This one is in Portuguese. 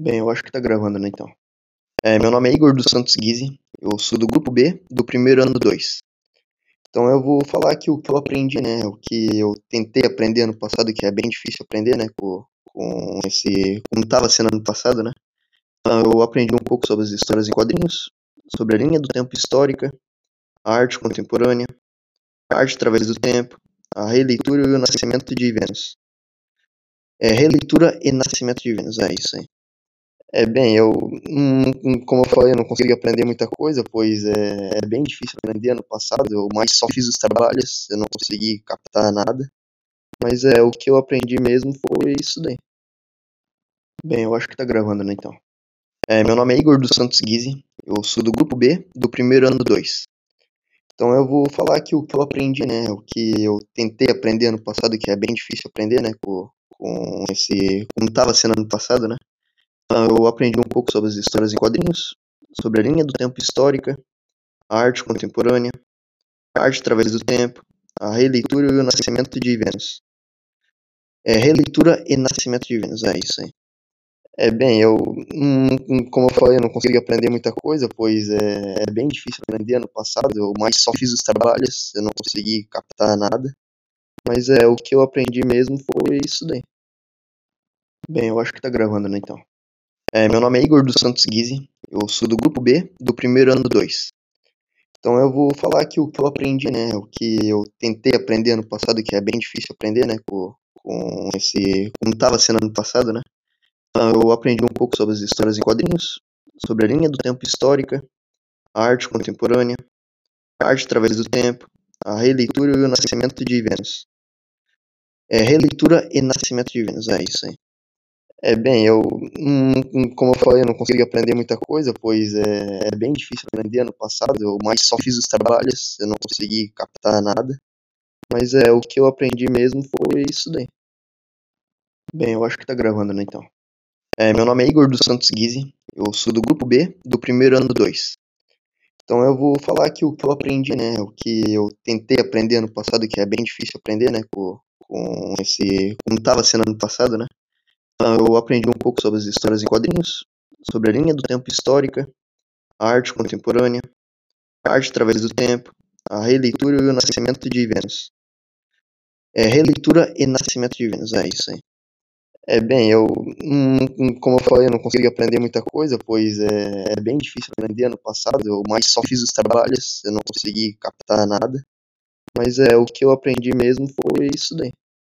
Bem, eu acho que tá gravando, né, então. É, meu nome é Igor dos Santos Guise, eu sou do grupo B, do primeiro ano 2. Então eu vou falar aqui o que eu aprendi, né, o que eu tentei aprender ano passado, que é bem difícil aprender, né, com, com esse, como estava sendo ano passado, né. Então eu aprendi um pouco sobre as histórias em quadrinhos, sobre a linha do tempo histórica, a arte contemporânea, a arte através do tempo, a releitura e o nascimento de Vênus. É, releitura e nascimento de Vênus, é isso aí. É, bem, eu, como eu falei, eu não consegui aprender muita coisa, pois é, é, bem difícil aprender ano passado, eu mais só fiz os trabalhos, eu não consegui captar nada, mas é, o que eu aprendi mesmo foi isso daí. Bem, eu acho que tá gravando, né, então. É, meu nome é Igor dos Santos Guise, eu sou do grupo B, do primeiro ano 2. Então eu vou falar aqui o que eu aprendi, né, o que eu tentei aprender ano passado, que é bem difícil aprender, né, com, com esse, como estava sendo ano passado, né. Eu aprendi um pouco sobre as histórias em quadrinhos, sobre a linha do tempo histórica, a arte contemporânea, a arte através do tempo, a releitura e o nascimento de Vênus. É, releitura e nascimento de Vênus, é isso aí. É, bem, eu, como eu falei, eu não consegui aprender muita coisa, pois é, é bem difícil aprender ano passado, eu mais só fiz os trabalhos, eu não consegui captar nada, mas é, o que eu aprendi mesmo foi isso daí. Bem, eu acho que tá gravando, né, então. É, meu nome é Igor dos Santos Guise, eu sou do grupo B, do primeiro ano 2. Então eu vou falar aqui o que eu aprendi, né, o que eu tentei aprender ano passado, que é bem difícil aprender, né, com, com esse, como estava sendo ano passado, né. Então eu aprendi um pouco sobre as histórias em quadrinhos, sobre a linha do tempo histórica, a arte contemporânea, a arte através do tempo, a releitura e o nascimento de Vênus. É, releitura e nascimento de Vênus, é isso aí. É, bem, eu, como eu falei, eu não consegui aprender muita coisa, pois é, é bem difícil aprender ano passado, eu mais só fiz os trabalhos, eu não consegui captar nada, mas é, o que eu aprendi mesmo foi isso daí. Bem, eu acho que tá gravando, né, então. É, meu nome é Igor dos Santos Guise, eu sou do grupo B, do primeiro ano 2. Então eu vou falar aqui o que eu aprendi, né, o que eu tentei aprender ano passado, que é bem difícil aprender, né, com, com esse, como estava sendo ano passado, né. Eu aprendi um pouco sobre as histórias em quadrinhos, sobre a linha do tempo histórica, a arte contemporânea, a arte através do tempo, a releitura e o nascimento de Vênus. É, releitura e nascimento de Vênus, é isso aí. É, bem, eu, hum, como eu falei, eu não consegui aprender muita coisa, pois é, é bem difícil aprender ano passado, eu mais só fiz os trabalhos, eu não consegui captar nada, mas é, o que eu aprendi mesmo foi isso daí.